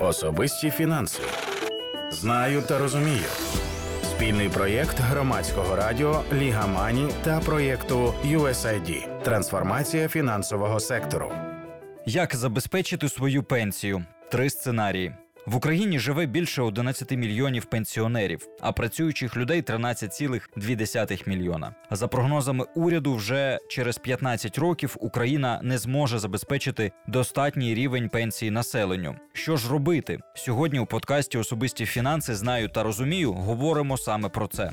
Особисті фінанси. Знаю та розумію. Спільний проєкт громадського радіо Ліга Мані та проєкту USAID Трансформація фінансового сектору. Як забезпечити свою пенсію? Три сценарії. В Україні живе більше 11 мільйонів пенсіонерів, а працюючих людей 13,2 мільйона. За прогнозами уряду, вже через 15 років Україна не зможе забезпечити достатній рівень пенсії населенню. Що ж робити сьогодні? У подкасті Особисті фінанси знаю та розумію. Говоримо саме про це.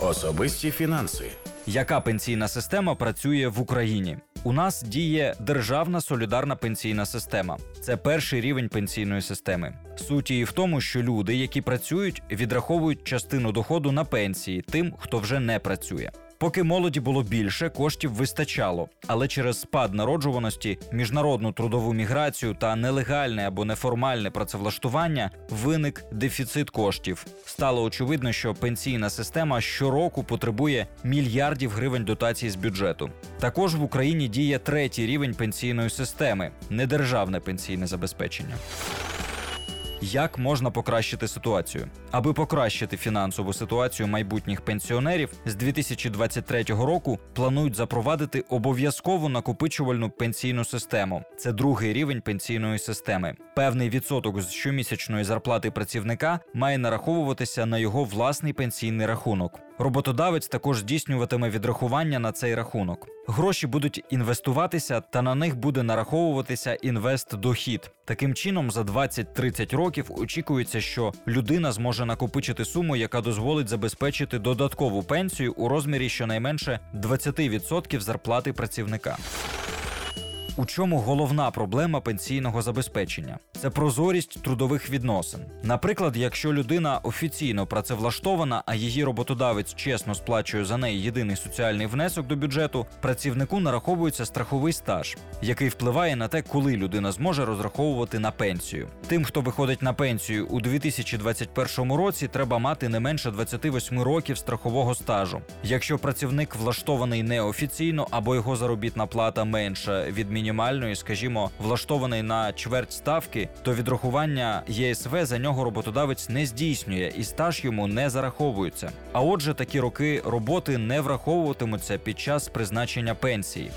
Особисті фінанси. Яка пенсійна система працює в Україні? У нас діє державна солідарна пенсійна система. Це перший рівень пенсійної системи. Суть її в тому, що люди, які працюють, відраховують частину доходу на пенсії тим, хто вже не працює. Поки молоді було більше, коштів вистачало, але через спад народжуваності, міжнародну трудову міграцію та нелегальне або неформальне працевлаштування виник дефіцит коштів. Стало очевидно, що пенсійна система щороку потребує мільярдів гривень дотацій з бюджету. Також в Україні діє третій рівень пенсійної системи недержавне пенсійне забезпечення. Як можна покращити ситуацію? Аби покращити фінансову ситуацію майбутніх пенсіонерів, з 2023 року планують запровадити обов'язкову накопичувальну пенсійну систему. Це другий рівень пенсійної системи. Певний відсоток з щомісячної зарплати працівника має нараховуватися на його власний пенсійний рахунок. Роботодавець також здійснюватиме відрахування на цей рахунок. Гроші будуть інвестуватися, та на них буде нараховуватися інвест-дохід. Таким чином, за 20-30 років очікується, що людина зможе накопичити суму, яка дозволить забезпечити додаткову пенсію у розмірі щонайменше 20% зарплати працівника. У чому головна проблема пенсійного забезпечення? Це прозорість трудових відносин. Наприклад, якщо людина офіційно працевлаштована, а її роботодавець чесно сплачує за неї єдиний соціальний внесок до бюджету, працівнику нараховується страховий стаж, який впливає на те, коли людина зможе розраховувати на пенсію. Тим, хто виходить на пенсію у 2021 році, треба мати не менше 28 років страхового стажу. Якщо працівник влаштований неофіційно або його заробітна плата менша від мінімальної, скажімо, влаштований на чверть ставки, то відрахування ЄСВ за нього роботодавець не здійснює і стаж йому не зараховується. А отже, такі роки роботи не враховуватимуться під час призначення пенсії.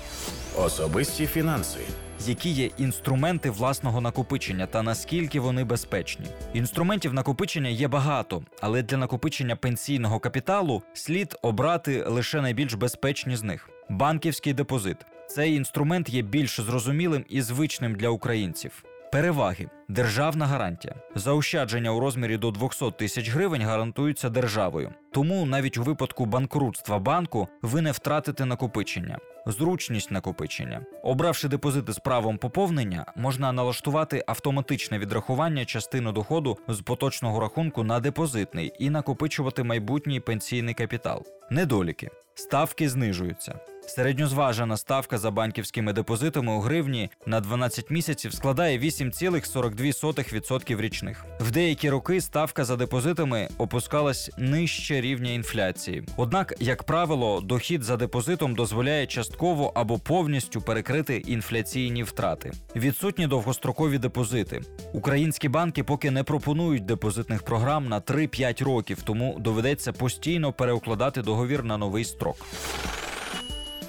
Особисті фінанси. Які є інструменти власного накопичення та наскільки вони безпечні? Інструментів накопичення є багато, але для накопичення пенсійного капіталу слід обрати лише найбільш безпечні з них банківський депозит. Цей інструмент є більш зрозумілим і звичним для українців. Переваги державна гарантія. Заощадження у розмірі до 200 тисяч гривень гарантуються державою. Тому навіть у випадку банкрутства банку ви не втратите накопичення, зручність накопичення. Обравши депозити з правом поповнення, можна налаштувати автоматичне відрахування частини доходу з поточного рахунку на депозитний і накопичувати майбутній пенсійний капітал. Недоліки ставки знижуються. Середньозважена ставка за банківськими депозитами у гривні на 12 місяців складає 8,42% річних. В деякі роки ставка за депозитами опускалась нижче рівня інфляції. Однак, як правило, дохід за депозитом дозволяє частково або повністю перекрити інфляційні втрати. Відсутні довгострокові депозити. Українські банки поки не пропонують депозитних програм на 3-5 років, тому доведеться постійно переукладати договір на новий строк.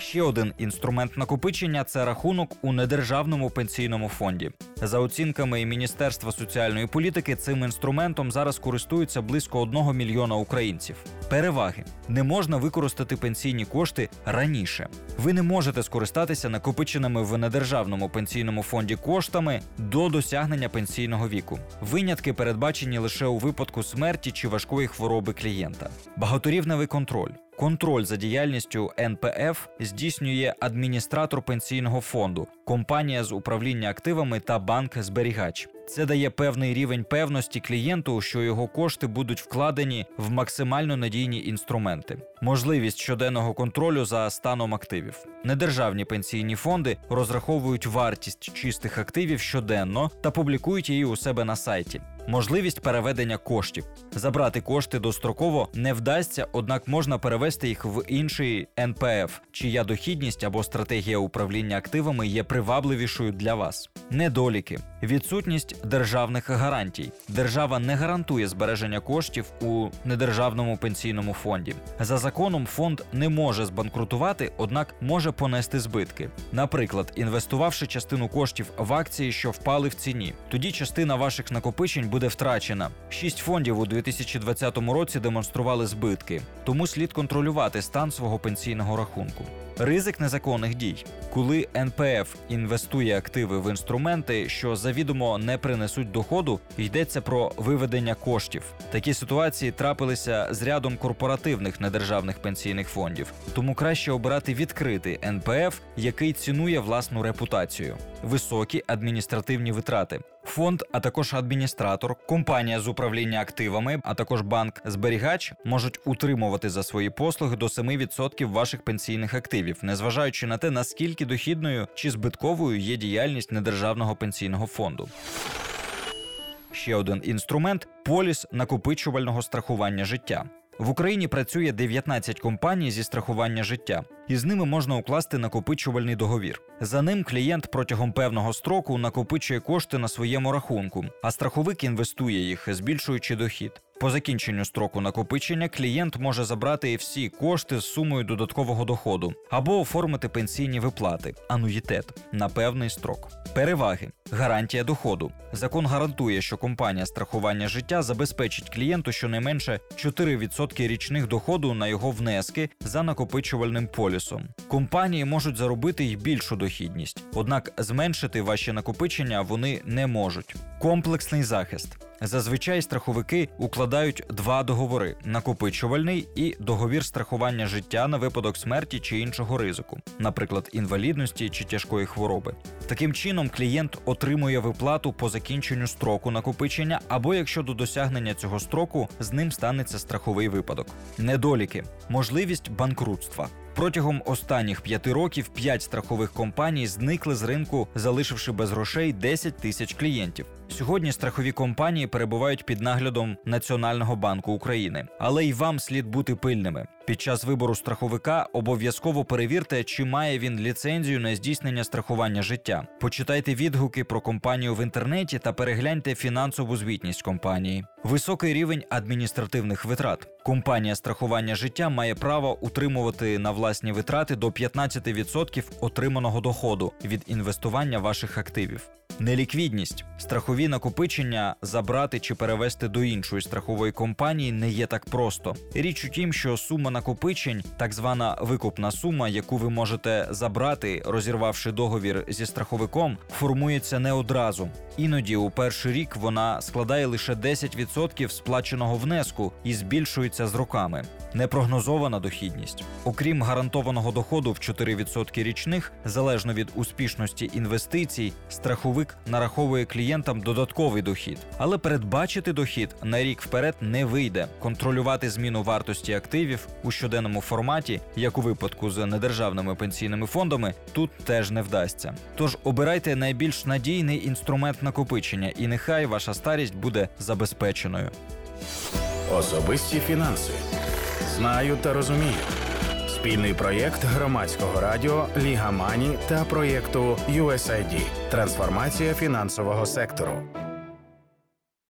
Ще один інструмент накопичення це рахунок у недержавному пенсійному фонді. За оцінками Міністерства соціальної політики, цим інструментом зараз користуються близько одного мільйона українців. Переваги не можна використати пенсійні кошти раніше. Ви не можете скористатися накопиченими в недержавному пенсійному фонді коштами до досягнення пенсійного віку. Винятки передбачені лише у випадку смерті чи важкої хвороби клієнта. Багаторівневий контроль. Контроль за діяльністю НПФ здійснює адміністратор пенсійного фонду, компанія з управління активами та банк-зберігач. Це дає певний рівень певності клієнту, що його кошти будуть вкладені в максимально надійні інструменти, можливість щоденного контролю за станом активів. Недержавні пенсійні фонди розраховують вартість чистих активів щоденно та публікують її у себе на сайті. Можливість переведення коштів. Забрати кошти достроково не вдасться, однак можна перевести їх в інший НПФ, чия дохідність або стратегія управління активами є привабливішою для вас. Недоліки, відсутність державних гарантій. Держава не гарантує збереження коштів у недержавному пенсійному фонді. За законом фонд не може збанкрутувати, однак може понести збитки. Наприклад, інвестувавши частину коштів в акції, що впали в ціні, тоді частина ваших накопичень буде втрачена. Шість фондів у 2020 році демонстрували збитки, тому слід контролювати стан свого пенсійного рахунку. Ризик незаконних дій, коли НПФ інвестує активи в інструменти, що завідомо не принесуть доходу, йдеться про виведення коштів. Такі ситуації трапилися з рядом корпоративних недержавних пенсійних фондів, тому краще обирати відкритий НПФ, який цінує власну репутацію, високі адміністративні витрати. Фонд, а також адміністратор, компанія з управління активами, а також банк-зберігач можуть утримувати за свої послуги до 7% ваших пенсійних активів, незважаючи на те, наскільки дохідною чи збитковою є діяльність недержавного пенсійного фонду. Ще один інструмент поліс накопичувального страхування життя. В Україні працює 19 компаній зі страхування життя, і з ними можна укласти накопичувальний договір. За ним клієнт протягом певного строку накопичує кошти на своєму рахунку, а страховик інвестує їх, збільшуючи дохід. По закінченню строку накопичення клієнт може забрати всі кошти з сумою додаткового доходу або оформити пенсійні виплати, ануїтет на певний строк. Переваги гарантія доходу. Закон гарантує, що компанія страхування життя забезпечить клієнту щонайменше 4% річних доходу на його внески за накопичувальним полісом. Компанії можуть заробити й більшу дохідність, однак зменшити ваші накопичення вони не можуть. Комплексний захист. Зазвичай страховики укладають два договори: накопичувальний і договір страхування життя на випадок смерті чи іншого ризику, наприклад, інвалідності чи тяжкої хвороби. Таким чином, клієнт отримує виплату по закінченню строку накопичення, або якщо до досягнення цього строку з ним станеться страховий випадок. Недоліки, можливість банкрутства. Протягом останніх п'яти років п'ять страхових компаній зникли з ринку, залишивши без грошей 10 тисяч клієнтів. Сьогодні страхові компанії перебувають під наглядом Національного банку України, але й вам слід бути пильними. Під час вибору страховика обов'язково перевірте, чи має він ліцензію на здійснення страхування життя. Почитайте відгуки про компанію в інтернеті та перегляньте фінансову звітність компанії. Високий рівень адміністративних витрат. Компанія страхування життя має право утримувати на власні витрати до 15% отриманого доходу від інвестування ваших активів. Неліквідність страхові накопичення забрати чи перевести до іншої страхової компанії не є так просто. Річ у тім, що сума накопичень, так звана викупна сума, яку ви можете забрати, розірвавши договір зі страховиком, формується не одразу. Іноді у перший рік вона складає лише 10% сплаченого внеску і збільшується з роками. Непрогнозована дохідність. Окрім гарантованого доходу в 4% річних, залежно від успішності інвестицій, страховик нараховує клієнтам додатковий дохід, але передбачити дохід на рік вперед не вийде. Контролювати зміну вартості активів у щоденному форматі, як у випадку з недержавними пенсійними фондами, тут теж не вдасться. Тож обирайте найбільш надійний інструмент накопичення, і нехай ваша старість буде забезпеченою. Особисті фінанси. Знаю та розумію. Спільний проєкт громадського радіо Ліга Мані та проєкту USAID Трансформація фінансового сектору.